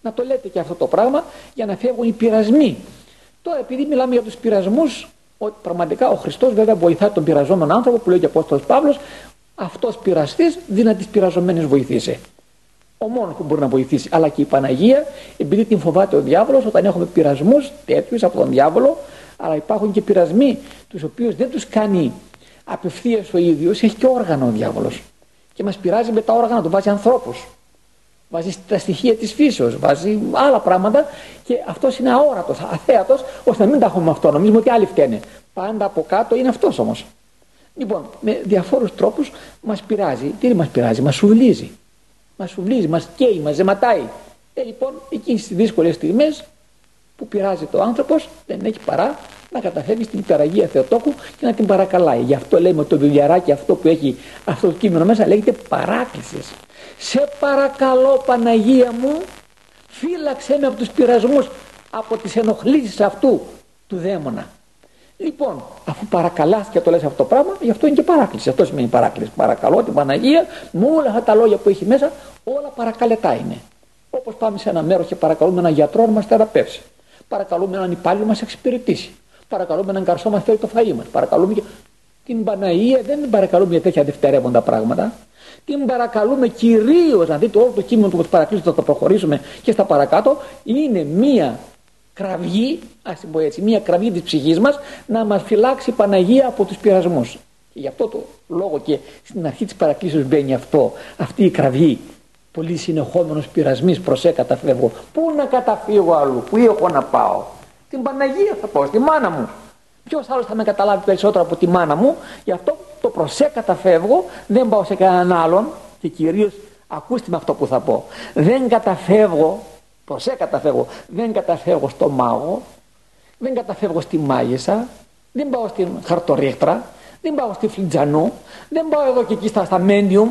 να το λέτε και αυτό το πράγμα για να φεύγουν οι πειρασμοί. Τώρα επειδή μιλάμε για τους πειρασμούς, ότι πραγματικά ο Χριστός βέβαια βοηθά τον πειραζόμενο άνθρωπο που λέει και ο Απόστολος Παύλος, αυτός πειραστής δίνα τις πειραζομένες βοηθήσει. Ο μόνος που μπορεί να βοηθήσει, αλλά και η Παναγία, επειδή την φοβάται ο διάβολος, όταν έχουμε πειρασμούς τέτοιους από τον διάβολο, αλλά υπάρχουν και πειρασμοί τους οποίους δεν τους κάνει απευθείας ο ίδιος, έχει και όργανο ο διάβολος. Και μας πειράζει με τα όργανα του, βάζει ανθρώπους βάζει τα στοιχεία της φύσεως, βάζει άλλα πράγματα και αυτός είναι αόρατος, αθέατος, ώστε να μην τα έχουμε αυτό, νομίζουμε ότι άλλοι φταίνε. Πάντα από κάτω είναι αυτός όμως. Λοιπόν, με διαφόρους τρόπους μας πειράζει. Τι μας πειράζει, μας σουβλίζει. Μας σουβλίζει, μας καίει, μας ζεματάει. Ε, λοιπόν, εκείνες τις δύσκολες στιγμές που πειράζει το άνθρωπος δεν έχει παρά να καταφεύγει στην υπεραγία Θεοτόκου και να την παρακαλάει. Γι' αυτό λέμε το βιβλιαράκι αυτό που έχει αυτό το κείμενο μέσα λέγεται παράκλησης σε παρακαλώ Παναγία μου φύλαξέ με από τους πειρασμούς από τις ενοχλήσεις αυτού του δαίμονα λοιπόν αφού παρακαλάς και το λες αυτό το πράγμα γι' αυτό είναι και παράκληση. Αυτό σημαίνει παράκληση. Παρακαλώ την Παναγία με όλα αυτά τα λόγια που έχει μέσα όλα παρακαλετά είναι όπως πάμε σε ένα μέρος και παρακαλούμε έναν γιατρό να μας θεραπεύσει. Παρακαλούμε έναν υπάλληλο να μας εξυπηρετήσει παρακαλούμε έναν καρσό να μας φέρει το φαΐ μας. Παρακαλούμε και την Παναγία δεν την παρακαλούμε για τέτοια δευτερεύοντα πράγματα. Την παρακαλούμε κυρίως, να δείτε όλο το κείμενο του παρακλείσου θα το προχωρήσουμε και στα παρακάτω, είναι μία κραυγή, ας την πω έτσι, μία κραυγή της ψυχής μας να μας φυλάξει η Παναγία από τους πειρασμούς. Και γι' αυτό το λόγο και στην αρχή της παρακλήσεως μπαίνει αυτό, αυτή η κραυγή. Πολύ συνεχόμενος πειρασμής προσέ καταφεύγω πού να καταφύγω αλλού πού έχω να πάω την Παναγία θα πάω στη μάνα μου Ποιος άλλος θα με καταλάβει περισσότερο από τη μάνα μου, γι' αυτό το προσέ καταφεύγω, δεν πάω σε κανέναν άλλον και κυρίως ακούστε με αυτό που θα πω. Δεν καταφεύγω, προσέ καταφεύγω, δεν καταφεύγω στο μάγο, δεν καταφεύγω στη μάγισσα, δεν πάω στην χαρτορίχτρα, δεν πάω στη φλιτζανού, δεν πάω εδώ και εκεί στα, στα μέντιουμ,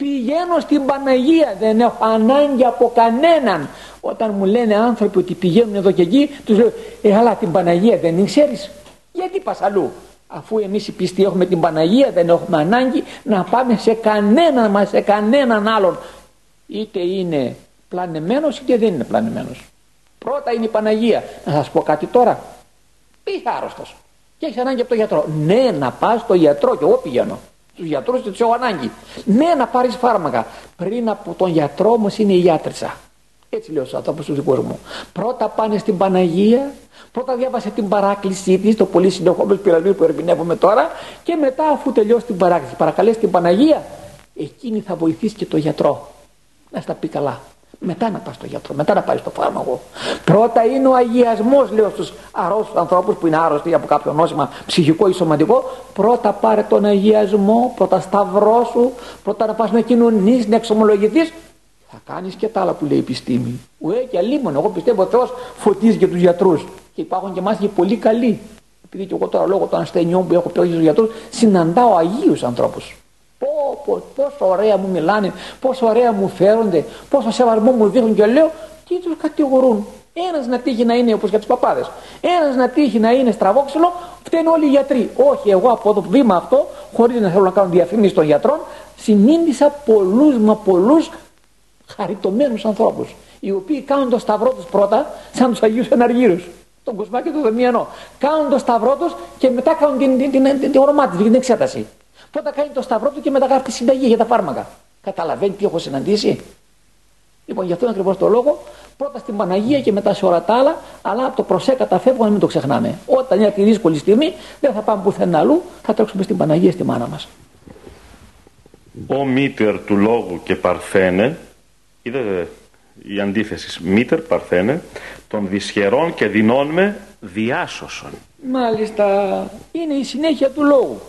πηγαίνω στην Παναγία, δεν έχω ανάγκη από κανέναν. Όταν μου λένε άνθρωποι ότι πηγαίνουν εδώ και εκεί, τους λέω, ε, αλλά την Παναγία δεν την ξέρεις. Γιατί πας αλλού; Αφού εμείς οι πιστοί έχουμε την Παναγία δεν έχουμε ανάγκη να πάμε σε κανέναν μας, σε κανέναν άλλον. Είτε είναι πλανεμένος είτε δεν είναι πλανεμένος. Πρώτα είναι η Παναγία. Να σας πω κάτι τώρα. Είσαι άρρωστος και έχεις ανάγκη από τον γιατρό. Ναι, να πας στο γιατρό και εγώ πηγαίνω. Του γιατρού του έχω ανάγκη. Ναι, να πάρεις φάρμακα. Πριν από τον γιατρό όμω είναι η γιατρίτσα. Έτσι λέω στους ανθρώπους του δικούς μου. Πρώτα πάνε στην Παναγία, πρώτα διάβασε την παράκλησή της, το πολύ συνεχόμενο πειρασμό που ερμηνεύουμε τώρα, και μετά, αφού τελειώσει την παράκληση, παρακαλέσει την Παναγία, εκείνη θα βοηθήσει και τον γιατρό. Να στα πει καλά. Μετά να πας στο γιατρό, μετά να πάρεις το φάρμακο. Πρώτα είναι ο αγιασμός, λέω στους αρρώστους ανθρώπους που είναι άρρωστοι από κάποιο νόσημα ψυχικό ή σωματικό. Πρώτα πάρε τον αγιασμό, πρώτα σταυρό πρώτα να πας να κοινωνείς, να εξομολογηθείς θα κάνεις και τα άλλα που λέει η επιστήμη. Ουέ και αλίμονο. Εγώ πιστεύω ο Θεός φωτίζει και τους γιατρούς. Και υπάρχουν και εμάς και πολύ καλοί. Επειδή και εγώ τώρα λόγω των ασθενειών που έχω πει στους γιατρούς συναντάω Αγίους ανθρώπους. Πω, πω, πόσο ωραία μου μιλάνε, πόσο ωραία μου φέρονται, πόσο σεβασμό μου δείχνουν και λέω τι τους κατηγορούν. Ένας να τύχει να είναι όπως για τους παπάδες. Ένας να τύχει να είναι στραβόξυλο, φταίνουν όλοι οι γιατροί. Όχι, εγώ από το βήμα αυτό, χωρίς να θέλω να κάνω διαφήμιση των γιατρών, συνήντησα πολλούς μα πολλούς χαριτωμένους ανθρώπους οι οποίοι κάνουν το σταυρό τους πρώτα σαν τους Αγίους Εναργύρους τον Κοσμά και τον Δεμιανό κάνουν το σταυρό τους και μετά κάνουν την, την, την, την, την ορομά της, την εξέταση πρώτα κάνει το σταυρό του και μετά γράφει τη συνταγή για τα φάρμακα. Καταλαβαίνει τι έχω συναντήσει; Λοιπόν γι' αυτό είναι ακριβώς το λόγο πρώτα στην Παναγία και μετά σε όλα τα άλλα αλλά το προσέ καταφεύγω να μην το ξεχνάμε. Όταν είναι τη δύσκολη στιγμή δεν θα πάμε πουθενά αλλού θα τρέξουμε στην Παναγία στη μάνα μας. Ο μήτερ του λόγου και παρθένε είδε η αντίθεση μήτερ παρθένε των δυσχερών και δεινών με διάσωσον. Μάλιστα είναι η συνέχεια του λόγου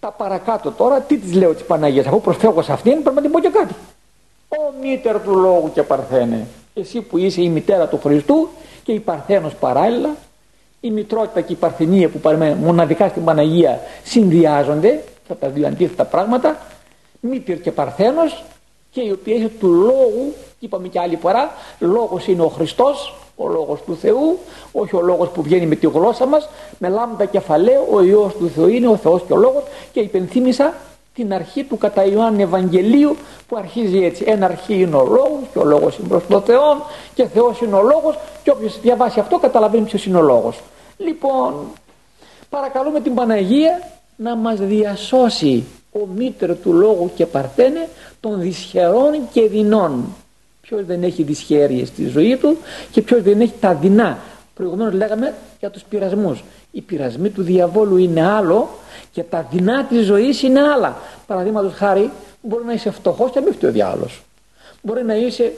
τα παρακάτω τώρα τι της λέω της Παναγίας αφού προσφεύγω σε αυτήν πρέπει να την πω και κάτι. Ο μήτερ του λόγου και παρθένε. Εσύ που είσαι η μητέρα του Χριστού και η Παρθένος παράλληλα η μητρότητα και η παρθενία που παραμένουν μοναδικά στην Παναγία συνδυάζονται αυτά τα δύο αντίθετα πράγματα μήτερ και Παρθένος και η οποία έχει του λόγου, είπαμε και άλλη φορά, λόγος είναι ο Χριστός, ο λόγος του Θεού, όχι ο λόγος που βγαίνει με τη γλώσσα μας, με λάμδα κεφαλαίο, ο Υιός του Θεού είναι ο Θεός και ο λόγος και υπενθύμησα την αρχή του κατά Ιωάννη Ευαγγελίου που αρχίζει έτσι. Ένα αρχή είναι ο λόγος και ο λόγος είναι προς τον Θεό και Θεός είναι ο λόγος και όποιος διαβάσει αυτό καταλαβαίνει ποιος είναι ο λόγος. Λοιπόν, παρακαλούμε την Παναγία να μας διασώσει ο μήτρο του λόγου και παρθένε των δυσχερών και δεινών. Ποιος δεν έχει δυσχέρειες στη ζωή του και ποιος δεν έχει τα δεινά. Προηγουμένως λέγαμε για τους πειρασμούς. Οι πειρασμοί του διαβόλου είναι άλλο και τα δεινά της ζωής είναι άλλα. Παραδείγματος χάρη μπορεί να είσαι φτωχός και να μην φταίει ο διάβολος. Μπορεί να είσαι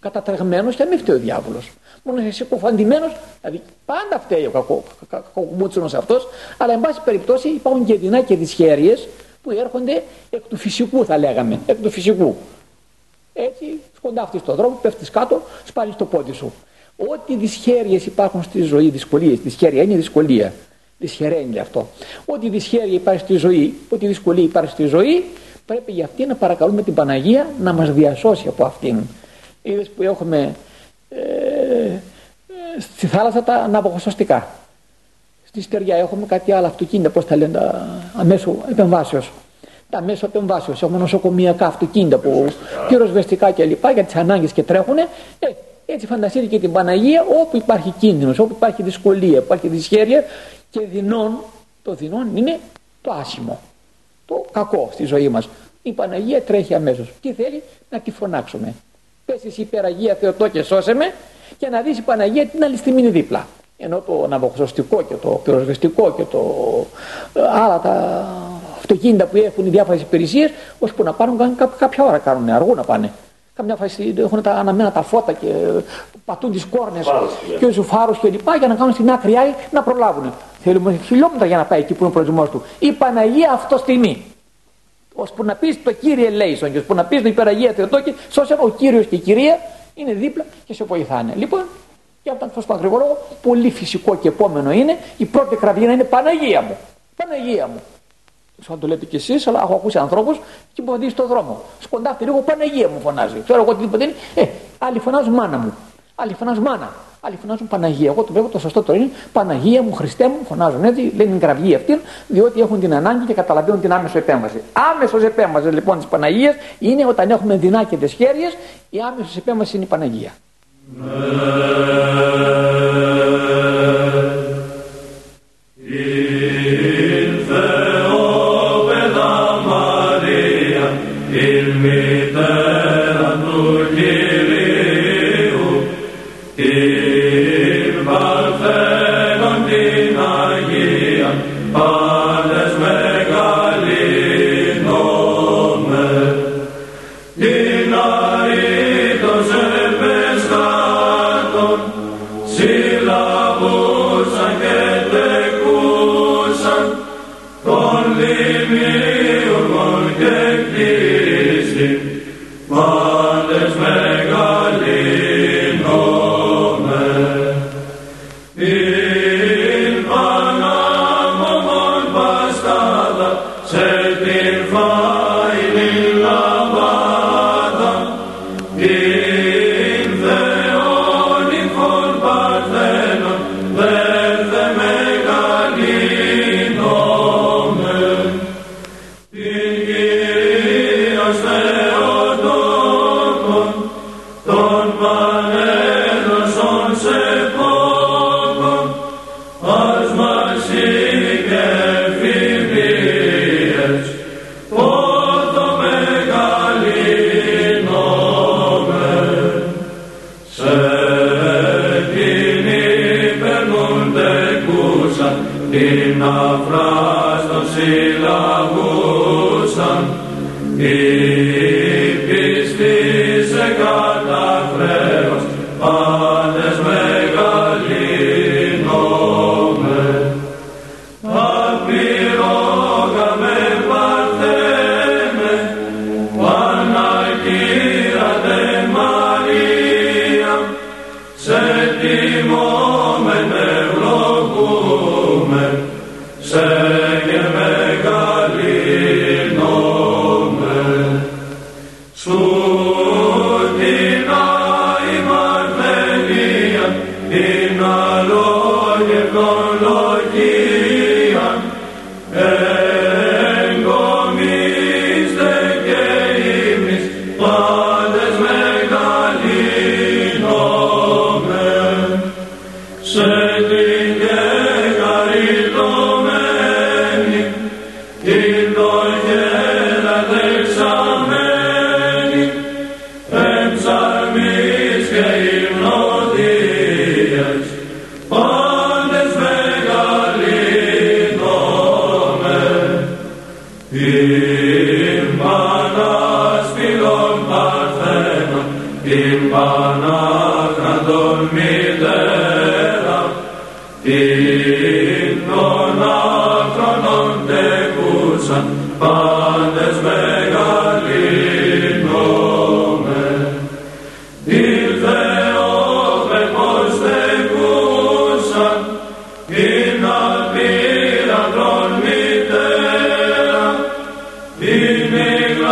κατατρεγμένος και να μην φταίει ο διάβολος. Μπορεί να είσαι συκοφαντημένος, δηλαδή πάντα φταίει ο κακομούτσονος αυτός, αλλά εν πάση περιπτώσει υπάρχουν και δεινά και δυσχέρειες που έρχονται εκ του φυσικού θα λέγαμε, εκ του φυσικού. Έτσι σκοντάφτεις στον δρόμο, πέφτεις κάτω, σπάλεις το πόδι σου. Ό,τι δυσχέρειες υπάρχουν στη ζωή, δυσκολίες, δυσχέρεια είναι δυσκολία. Δυσχερέ είναι αυτό. Ό,τι δυσχέρεια υπάρχει στη ζωή, ό,τι δυσκολία υπάρχει στη ζωή, πρέπει για αυτή να παρακαλούμε την Παναγία να μας διασώσει από αυτήν. Είδες που έχουμε ε, ε, στη θάλασσα τα αναποχωστικά στη στεριά έχουμε κάτι άλλο αυτοκίνητα, πώς τα λένε, τα αμέσω επεμβάσεως. Τα αμέσω επεμβάσεως, έχουμε νοσοκομιακά αυτοκίνητα που πυροσβεστικά και λοιπά για τις ανάγκες και τρέχουν. Ε, έτσι φανταστείτε και την Παναγία όπου υπάρχει κίνδυνος, όπου υπάρχει δυσκολία, υπάρχει δυσχέρεια και δεινών, το δεινών είναι το άσημο, το κακό στη ζωή μας. Η Παναγία τρέχει αμέσως. Τι θέλει; Να τη φωνάξουμε. Πες εσύ υπεραγία Θεοτό και σώσε με και να δεις η Παναγία την άλλη στιγμή δίπλα ενώ το ναυοχρωστικό και το πυροσβεστικό και το ε, άλλα τα αυτοκίνητα που έχουν οι διάφορες υπηρεσίες, ώσπου να πάρουν κάποια ώρα κάνουν, αργού να πάνε. Καμιά φορά έχουν τα αναμένα τα φώτα και πατούν τις κόρνες ναι. και του φάρου και λοιπά για να κάνουν στην άκρη άλλη να προλάβουν. Θέλουμε χιλιόμετρα για να πάει εκεί που είναι ο προορισμός του. Η Παναγία αυτό στιγμή. Ώσπου να πεις το κύριε Λέισον και ώσπου να πεις το υπεραγία Θεοτόκη, σώσε ο κύριος και η κυρία είναι δίπλα και σε βοηθάνε. Λοιπόν, και αυτό τον ακριβό λόγο, πολύ φυσικό και επόμενο είναι η πρώτη κραβιένα είναι Παναγία μου. Παναγία μου. Σαν το λέτε κι εσείς, αλλά έχω ακούσει ανθρώπους και μου στον δρόμο. Σκοντάφτει λίγο Παναγία μου φωνάζει. Ξέρω εγώ οτιδήποτε είναι. Ε, άλλοι φωνάζουν μάνα μου. Άλλοι φωνάζουν μάνα. Άλλοι φωνάζουν Παναγία. Εγώ το βλέπω το σωστό το είναι Παναγία μου, Χριστέ μου, φωνάζουν έτσι, λένε την κραυγή αυτή, διότι έχουν την ανάγκη και καταλαβαίνουν την άμεσο επέμβαση. Άμεσος επέμβασης λοιπόν της Παναγίας είναι όταν έχουμε δυνάκετε χέρια, η άμεσος επέμβαση είναι η Παναγία.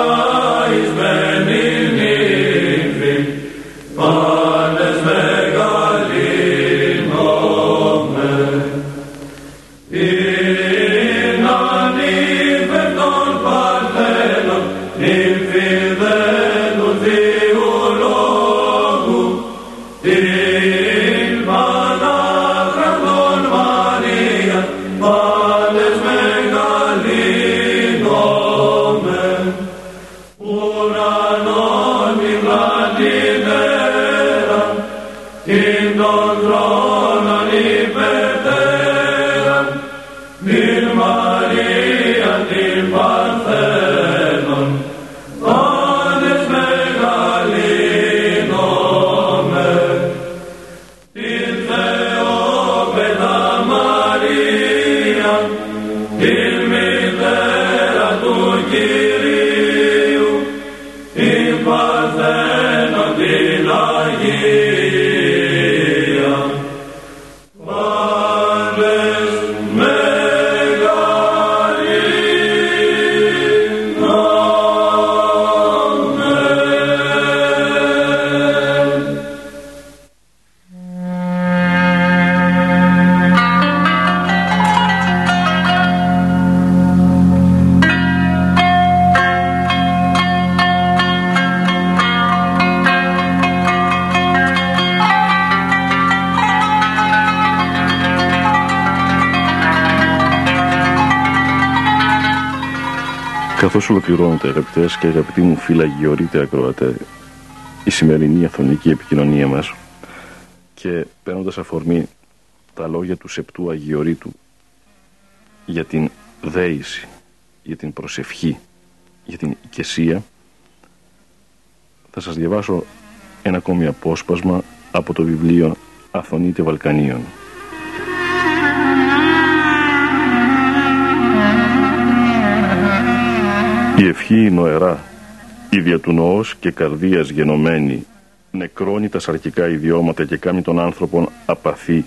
Allah. Καθώς ολοκληρώνεται αγαπητές και αγαπητοί μου φίλα γεωρείτε ακροατέ η σημερινή αθωνική επικοινωνία μας και παίρνοντας αφορμή τα λόγια του Σεπτού Αγιορείτου για την δέηση, για την προσευχή, για την οικεσία θα σας διαβάσω ένα ακόμη απόσπασμα από το βιβλίο Αθωνίτε Βαλκανίων. Η ευχή νοερά, η δια του νοός και καρδίας γενομένη, νεκρώνει τα σαρκικά ιδιώματα και κάνει τον άνθρωπον απαθή,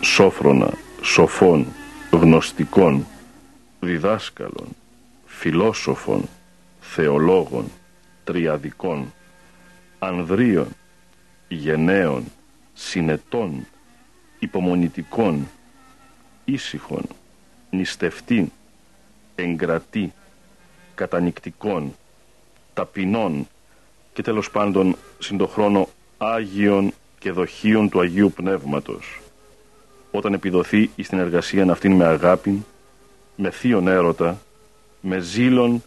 σόφρονα, σοφών, γνωστικών, διδάσκαλων, φιλόσοφων, θεολόγων, τριαδικών, ανδρίων, γενναίων, συνετών, υπομονητικών, ήσυχων, νηστευτήν, εγκρατή, κατανικτικών, ταπεινών και τέλος πάντων συντοχρόνο Άγιων και δοχείων του Αγίου Πνεύματος όταν επιδοθεί στην εργασία αυτήν με αγάπη, με θείον έρωτα, με ζήλον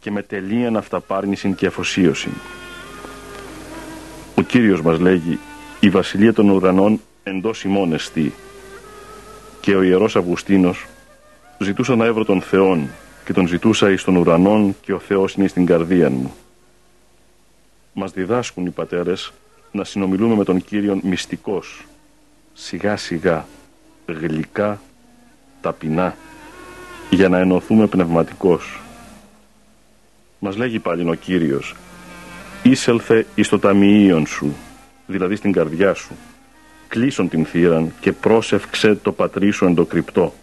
και με τελείαν αυταπάρνηση και αφοσίωση. Ο Κύριος μας λέγει «Η βασιλεία των ουρανών εντός ημών εστί» και ο Ιερός Αυγουστίνος ζητούσα να έβρω τον Θεόν και τον ζητούσα εις των ουρανών και ο Θεός είναι στην καρδία μου. Μας διδάσκουν οι πατέρες να συνομιλούμε με τον Κύριον μυστικός, σιγά σιγά, γλυκά, ταπεινά, για να ενωθούμε πνευματικός. Μας λέγει πάλι ο Κύριος, «Ήσελθε εις το ταμιείον σου, δηλαδή στην καρδιά σου, κλείσον την θύραν και πρόσευξε το πατρί σου εντοκρυπτό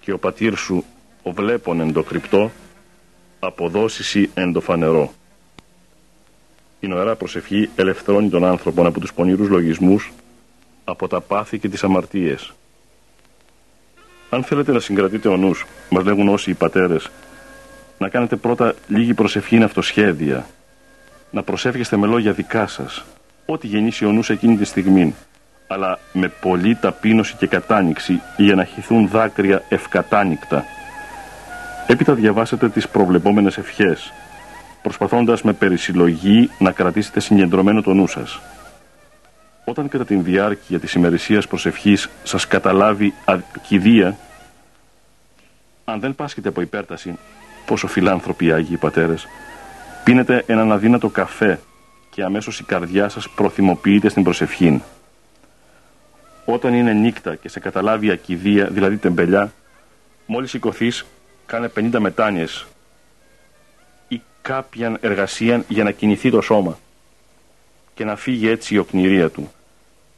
και ο πατήρ σου ο βλέπων εν το κρυπτό, αποδόσιση εν το φανερό. Η νοερά προσευχή ελευθερώνει τον άνθρωπο από τους πονηρούς λογισμούς, από τα πάθη και τις αμαρτίες. Αν θέλετε να συγκρατείτε ο νους, μας λέγουν όσοι οι πατέρες, να κάνετε πρώτα λίγη προσευχή είναι αυτοσχέδια, να προσεύχεστε με λόγια δικά σας, ό,τι γεννήσει ο νους εκείνη τη στιγμή, αλλά με πολλή ταπείνωση και κατάνοιξη για να χυθούν δάκρυα ευκατάνικτα, Έπειτα διαβάσετε τις προβλεπόμενες ευχές, προσπαθώντας με περισυλλογή να κρατήσετε συγκεντρωμένο το νου σας. Όταν κατά την διάρκεια της ημερησίας προσευχής σας καταλάβει ακιδεία, αν δεν πάσχετε από υπέρταση, πόσο φιλάνθρωποι Άγιοι Πατέρες, πίνετε έναν αδύνατο καφέ και αμέσως η καρδιά σας προθυμοποιείται στην προσευχή. Όταν είναι νύχτα και σε καταλάβει ακιδεία, δηλαδή τεμπελιά, μόλις σηκωθείς κάνε 50 μετάνοιες ή κάποια εργασία για να κινηθεί το σώμα και να φύγει έτσι η οκνηρία του.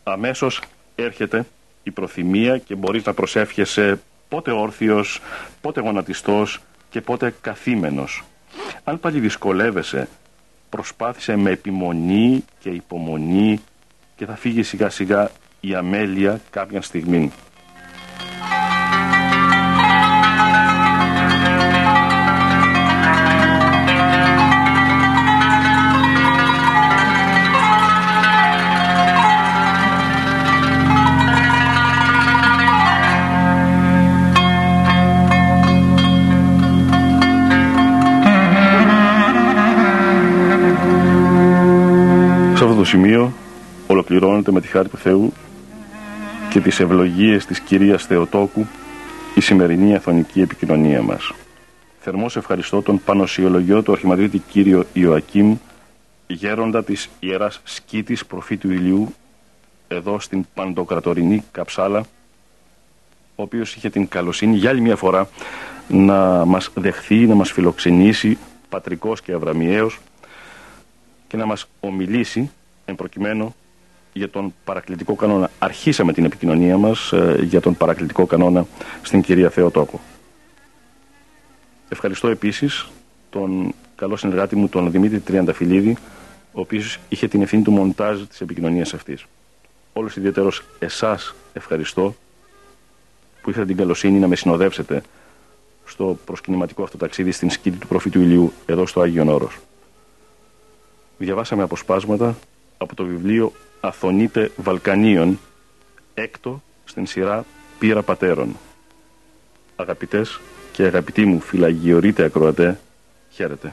Αμέσως έρχεται η προθυμία και μπορείς να προσεύχεσαι πότε όρθιος, πότε γονατιστός και πότε καθήμενος. Αν πάλι δυσκολεύεσαι, προσπάθησε με επιμονή και υπομονή και θα φύγει σιγά σιγά η αμέλεια κάποια στιγμή. Το σημείο ολοκληρώνεται με τη χάρη του Θεού και τις ευλογίες της Κυρίας Θεοτόκου η σημερινή αθωνική επικοινωνία μας. Θερμός ευχαριστώ τον Πανοσιολογιό του Αρχιμαδρίτη Κύριο Ιωακήμ γέροντα της Ιεράς Σκήτης Προφήτου Ηλιού εδώ στην Παντοκρατορινή Καψάλα ο οποίος είχε την καλοσύνη για άλλη μια φορά να μας δεχθεί, να μας φιλοξενήσει πατρικός και αβραμιαίος και να μας ομιλήσει Εν προκειμένου, για τον παρακλητικό κανόνα. Αρχίσαμε την επικοινωνία μας ε, για τον παρακλητικό κανόνα στην κυρία Θεοτόκο. Ευχαριστώ επίσης τον καλό συνεργάτη μου, τον Δημήτρη Τριανταφυλλίδη, ο οποίος είχε την ευθύνη του μοντάζ της επικοινωνίας αυτής. Όλος ιδιαίτερος εσάς ευχαριστώ που είχατε την καλοσύνη να με συνοδεύσετε στο προσκυνηματικό αυτό ταξίδι στην σκήτη του προφήτου ηλιού εδώ στο Άγιο Όρος. Διαβάσαμε αποσπάσματα από το βιβλίο Αθωνίτε Βαλκανίων έκτο στην σειρά Πύρα Πατέρων. Αγαπητές και αγαπητοί μου φυλαγιορείτε ακροατέ, χαίρετε.